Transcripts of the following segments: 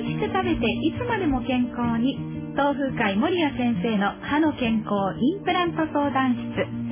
味しく食べていつまでも健康に。東風会守谷先生の歯の健康インプラント相談室。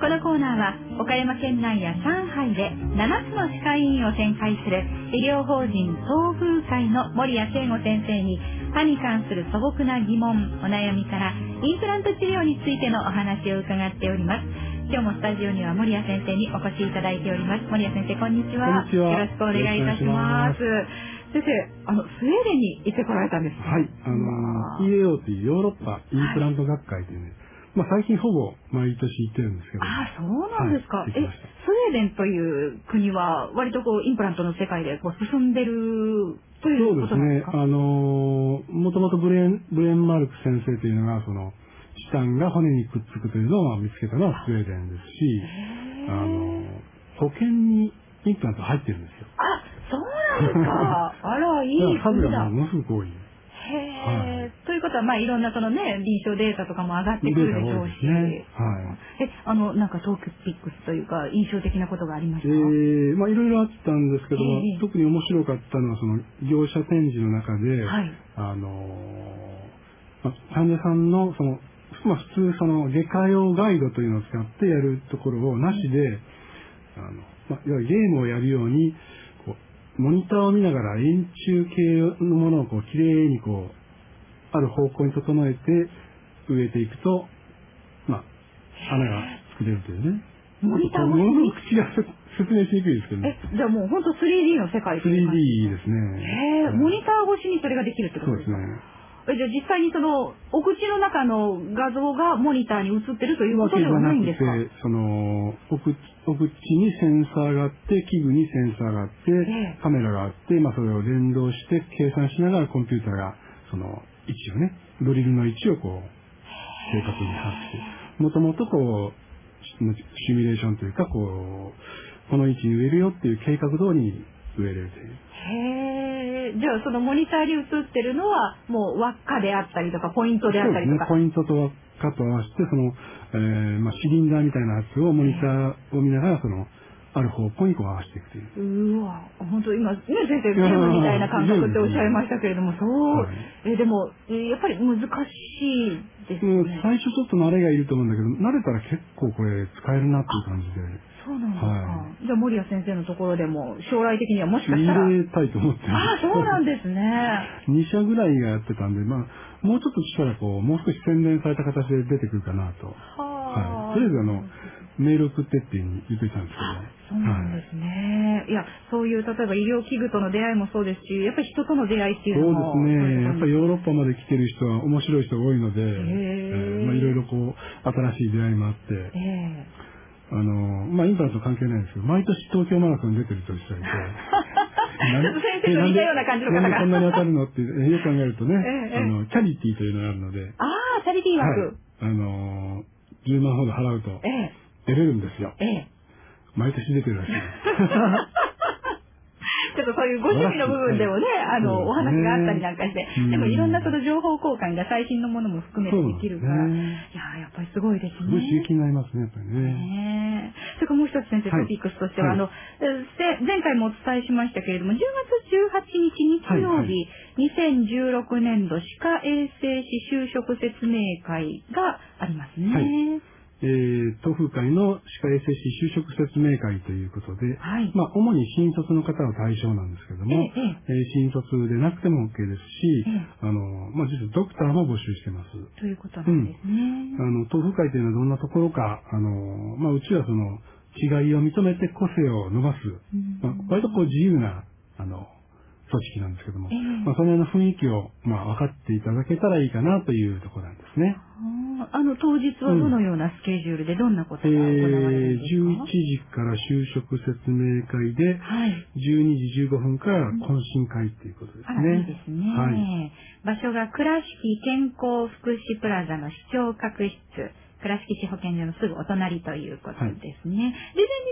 このコーナーは岡山県内や上海で7つの歯科医院を展開する医療法人東風会の守谷健吾先生に歯に関する素朴な疑問お悩みからインプラント治療についてのお話を伺っております。今日もスタジオには守谷先生にお越しいただいております。守谷先生こんにちは。こんにちは。よろしくお願いいたします先生あのスウェーデンに行ってこられたんです。ねはい。あの、EAO というヨーロッパインプラント学会というね、まあ最近ほぼ毎年行ってるんですけど、あそうなんですか、えはい。行きました。スウェーデンという国は割とこうインプラントの世界でこう進んでるというそうですね。あの、もともとブレン、ブレンマルク先生というのが、その、チタンが骨にくっつくというのをまあ見つけたのはスウェーデンですし、あの、保険にインプラント入ってるんですよ。ですか。あらいい国だ。がものすごく多い。へえ、ということはまあいろんなそのね臨床データとかも上がってくるでしょうし、ねはえあのなんかトークピックスというか印象的なことがありました？えー、まあいろいろあったんですけども、ええ。特に面白かったのはその業者展示の中で、はい。あのーまあ、患者さんのその、まあ普通その外科用ガイドというのを使ってやるところをなしで、あの、まあ、いわゆるゲームをやるように、モニターを見ながら円柱形のものをこう、きれいにこう、ある方向に整えて植えていくと、まあ、花が作れるというね。モニターもの越しすごく口が説明しにくいですけどえね。じゃあもう本当 3D の世界というか？3D ですね。へえモニター越しにそれができるってことでか？そうですすね。えじゃあ実際にそのお口の中の画像がモニターに映ってるということではないんですか？その、お口、お口にセンサーがあって、器具にセンサーがあって、ええ。カメラがあって、まあそれを連動して計算しながらコンピューターが、その、位置をね、ドリルの位置をこう、正確に把握して、もともとこう、シシミュレーションというか、こう、この位置に植えるよっていう計画通りに植えれるという。へえじゃあそのモニターに映ってるのはもう輪っかであったりとかポイントであったりとか。ね。ポイントとカと合わせて、その、えーまあ、シリンダーみたいなやつをモニターを見ながら、その、ある方向にこう合わせていくという。うわ、本当今ね先生ゲームみたいな感覚っておっしゃいましたけれども、そう、はいえでもえーやっぱり難しいですうんね。最初ちょっと慣れがいると思うんだけど、慣れたら結構これ使えるなっていう感じで、そうなんですか。はじゃあ森谷先生のところでも将来的にはもしかしたら。入れたいと思ってるああ、そうなんですね。2社ぐらいがやってたんで、まあ、もうちょっとしたらこう、もう少し洗練された形で出てくるかなと。ははい。とりあえずあの、メール送ってっていうに言っていたんですけど。そうなんですね。い、や、そういう、例えば医療器具との出会いもそうですし、やっぱり人との出会いっていうのも。そうですね。やっぱりヨーロッッパまで来てる人は面白い人が多いので、えーまあいろいろこう、新しい出会いもあって、ええあの、まあインパラント関係ないんですけど、毎年東京マラソンに出てる人がいて、ちょっと先生と似たような感じの方が。こんなに当たるの？って、えよく考えるとね、ええあの、キャリティというのがあるので、ああ、チャリティーはい。枠。。あの、10万ほど払うとええ。出れるんですよ。ええ。毎年出てるらしい。です。ちょっとそういうご趣味の部分でもね、あの、お話があったりなんかして、うん。でもいろんなその情報交換が最新のものも含めてできるから、いやーやっぱりすごいですすごい刺ね。激になりますね、やっぱりね。ねえそれからもう一つ先生、はい。トピックスとしては、はい。あの、前回もお伝えしましたけれども、10月18日日曜日、2016年度歯科衛生士就職説明会がありますね。はいえー、東風会の歯科衛生士就職説明会ということで、はい。まあ、主に新卒の方が対象なんですけども、えええー新卒でなくても OK ですし、ええ。あの、まあ、実はドクターも募集してます。ということなんですね。あの、東風会というのはどんなところか、あの、まあ、うちはその、違いを認めて個性を伸ばす、うん。まあ、割とこう自由な、あの、組織なんですけども、ええ。まあ、その辺の雰囲気を、まあ、分かっていただけたらいいかなというところなんですね。あの、当日はどのようなスケジュールでどんなことえが行われるんー、ですか、11時から就職説明会で、はい。12時15分から懇親会っていうことですね。いいですね。はい。場所が倉敷健康福祉プラザの市長閣室。倉敷市保健所のすぐお隣ということですね。事前に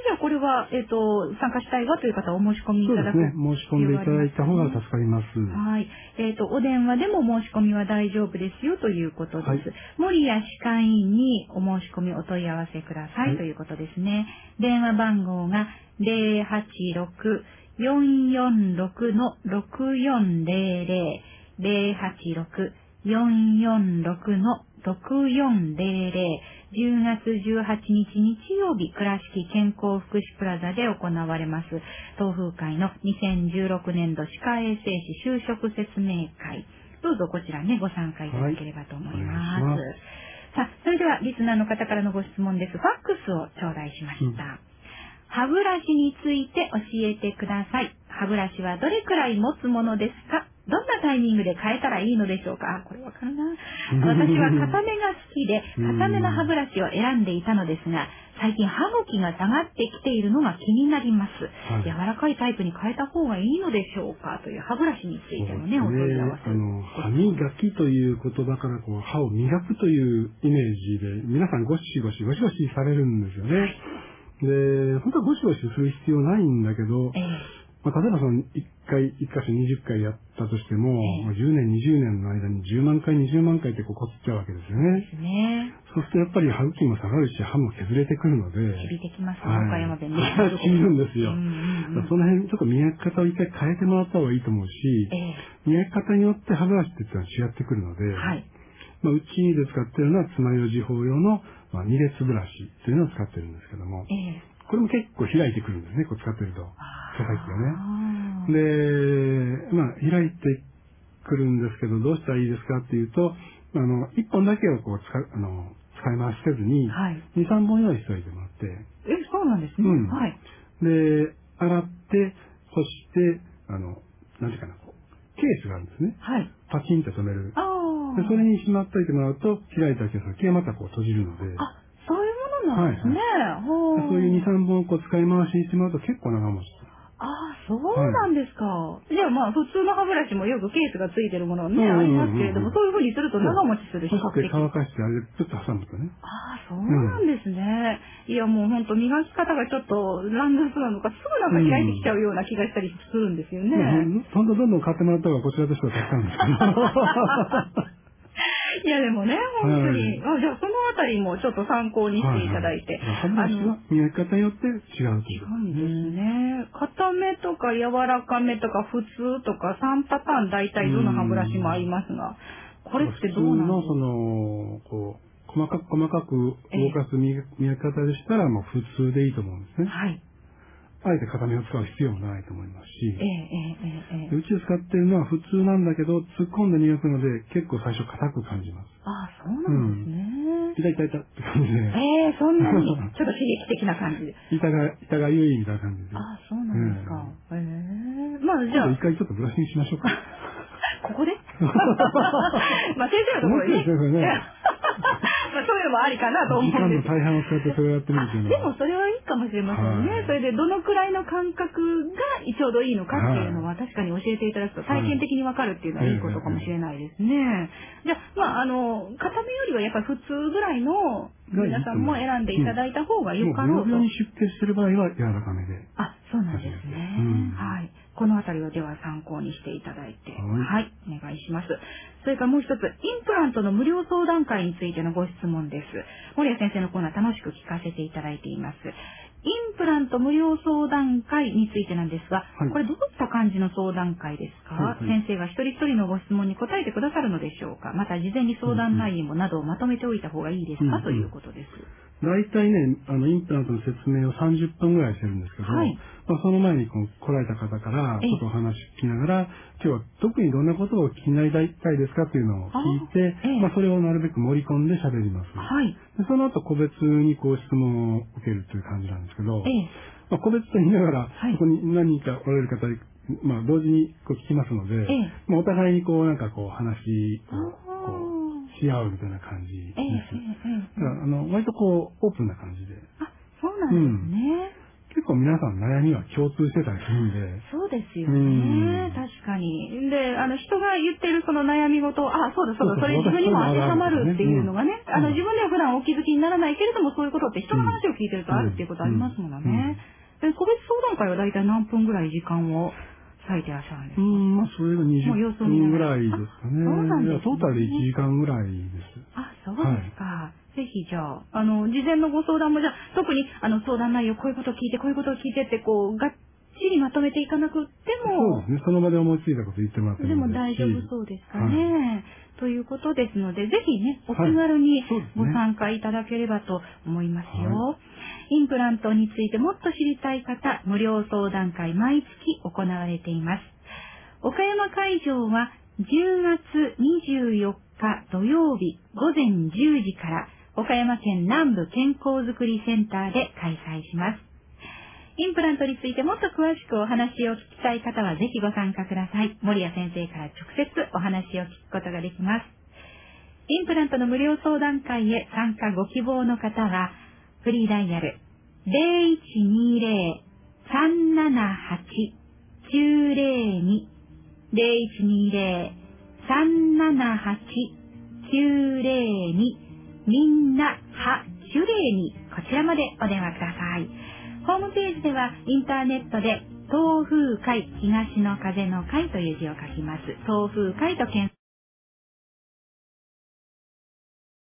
じゃあこれは、えっ、と、参加したいわという方はお申し込みいただくそうですね。申し込んでいただいた方が助かります。はい。えっ、と、お電話でも申し込みは大丈夫ですよということです。はい森谷歯科医院にお申し込みお問い合わせください、はいということですね。電話番号が446-6400、086-446-6400、10月18日日曜日、倉敷健康福祉プラザで行われます、東風会の2016年度歯科衛生士就職説明会。どうぞこちらね、ご参加いただければと思います。はいお願いしさあ、それではリスナーの方からのご質問です。ファックスを頂戴しました。歯ブラシについて教えてください。歯ブラシはどれくらい持つものですか？なタイミングで変えたらいいのでしょうか？あこれわかるな。私は固めが好きで、固めの歯ブラシを選んでいたのですが、最近歯茎が下がってきているのが気になります。はい。柔らかいタイプに変えた方がいいのでしょうか？という歯ブラシについてもね、おそうです問い合わせ。あの、歯磨きという言葉からこう歯を磨くというイメージで、皆さんゴシゴシゴシゴシされるんですよね。で、本当はゴシゴシする必要ないんだけど、えまあ、例えばその1回、1箇所20回やったとしても、ええまあ10年、20年の間に10万回、20万回ってこうこすっちゃうわけですよえでね。すね。そうするとやっぱり歯茎も下がるし、歯も削れてくるので、響いてきますね、はい岡山弁で。染みるんですようんうんうんその辺ちょっと磨き方を一回変えてもらった方がいいと思うし、え磨き方によって歯ブラシっていうのは違ってくるので、えはい。まあ、うちで使ってるのは爪楊枝法用の、まあ、二列ブラシというのを使ってるんですけども、ええこれも結構開いてくるんですね、こう使ってると。手先がね。で、まあ、開いてくるんですけど、どうしたらいいですかっていうと、あの、一本だけをこう使う、あの、使い回しせずに、はい。二、三本用意しておいてもらって、え、そうなんですね。うんはい。で、洗って、そして、あの、なんていうかな、こう、ケースがあるんですね。はい。パチンと止める。ああ。でそれにしまっといてもらうと、開いたケースがまたこう閉じるので、あ、なんですね。ほうそういう2、3本こう使い回しにしてもらうと結構長持ちする。ああ、そうなんですか。じゃあまあ、普通の歯ブラシもよくケースがついてるものね、うんありますけれども、そういうふうにすると長持ちする、して乾かしてあれでちょっと挟むとね。ああ、そうなんですね。いや、もう本当磨き方がちょっと乱雑なのか、すぐなんか開いてきちゃうような気がしたりするんですよね。ね、ほんとどんどん買ってもらった方がこちらとしては助かるんですけど。いや、でもね、本当に、あじゃあそのあたりもちょっと参考にしていただいて。はいはい歯ブラシは磨き方によって違うと違いううんですね。固めとか柔らかめとか普通とか3パターン大体どの歯ブラシもありますが、これってどうなんです普通のその、こう、細かく細かく動かす磨磨き方でしたら、もう普通でいいと思うんですね。はい。あえて片を使う必要もないと思いますし、えええ、使ってるのは普通なんだけど、突っ込んで磨くので、結構最初硬く感じます。ああ、そうなんですね。うん、痛い痛い痛って感じで。えそんなに、ちょっと刺激的な感じで。痛が、痛がゆいみたいな感じで。ああ、そうなんですか。ええまあじゃあ。一回ちょっとブラッシングしましょうか。ここで？まあ先生のところに、そういうのもありかなと思うんです。時間の大半を使ってそれをやってみるいうのは。でもそれはかもしれませんね。はいそれでどのくらいの感覚がちょうどいいのかっていうのは確かに教えていただくと体験的にわかるっていうのはいいことかもしれないですね。じゃあ、まああの、固めよりはやっぱり普通ぐらいの皆さんも選んでいただいた方がよかろうともう病。に出血してる場合は柔らかめで。あ、そうなんですね。このあたりはでは参考にしていただいて。はいはい。お願いします。それからもう一つ、インプラントの無料相談会についてのご質問です。森谷先生のコーナー楽しく聞かせていただいています。インプラント無料相談会についてなんですが、はいこれどういった感じの相談会ですか、はいはい先生が一人一人のご質問に答えてくださるのでしょうか？また事前に相談内容などをまとめておいた方がいいですか、うんうんということです。大体ね、あの、インプラントの説明を30分ぐらいしてるんですけど、はいまあ、その前にこう来られた方から、ええちょっとお話聞きながら、今日は特にどんなことをお聞きになりたいですかっていうのを聞いて、あええまあ、それをなるべく盛り込んで喋ります。はい。でその後個別にこう質問を受けるという感じなんですけど、ええ。まあ、個別と言いながら、はいそこに何人かおられる方、まあ、同時にこう聞きますので、ええまあ、お互いにこうなんかこう話をこうし合うみたいな感じです。あの割とこうオープンな感じで、あ、そうなんですね。結構皆さん悩みは共通してたりするんで、そうですようん。ね。確かに。で、あの、人が言ってるその悩み事を、あ、そうだそうだ、それ自分にも当てはまるっていうのがね、うんあの、自分では普段お気づきにならないけれども、そういうことって人の話を聞いてるとあるっていうことありますものね。で個別相談会は大体何分ぐらい時間を割いてらっしゃるんですか？うん、まあそれがもう様子20を見ながら。分ぐらいですかね。あそうなんですね。いやトータルで1時間ぐらいです。あ、そうですか。ぜひじゃあ、あの、事前のご相談もじゃあ、特に、あの、相談内容、こういうことを聞いて、こういうことを聞いてって、こう、がっちちりまとめていかなくっても、そうですね。その場で思いついたこと言ってもらってもでも大丈夫そうですかね。ということですので、ぜひね、お気軽にご参加いただければと思いますよ。はインプラントについてもっと知りたい方、無料相談会毎月行われています。岡山会場は10月24日土曜日午前10時から岡山県南部健康づくりセンターで開催します。インプラントについてもっと詳しくお話を聞きたい方はぜひご参加ください。森谷先生から直接お話を聞くことができます。インプラントの無料相談会へ参加ご希望の方は、フリーダイヤル0120-378-902 0120-378-902みんなはシュレにこちらまでお電話ください。ホームページではインターネットで東風会東の風の会という字を書きます。東風会と検索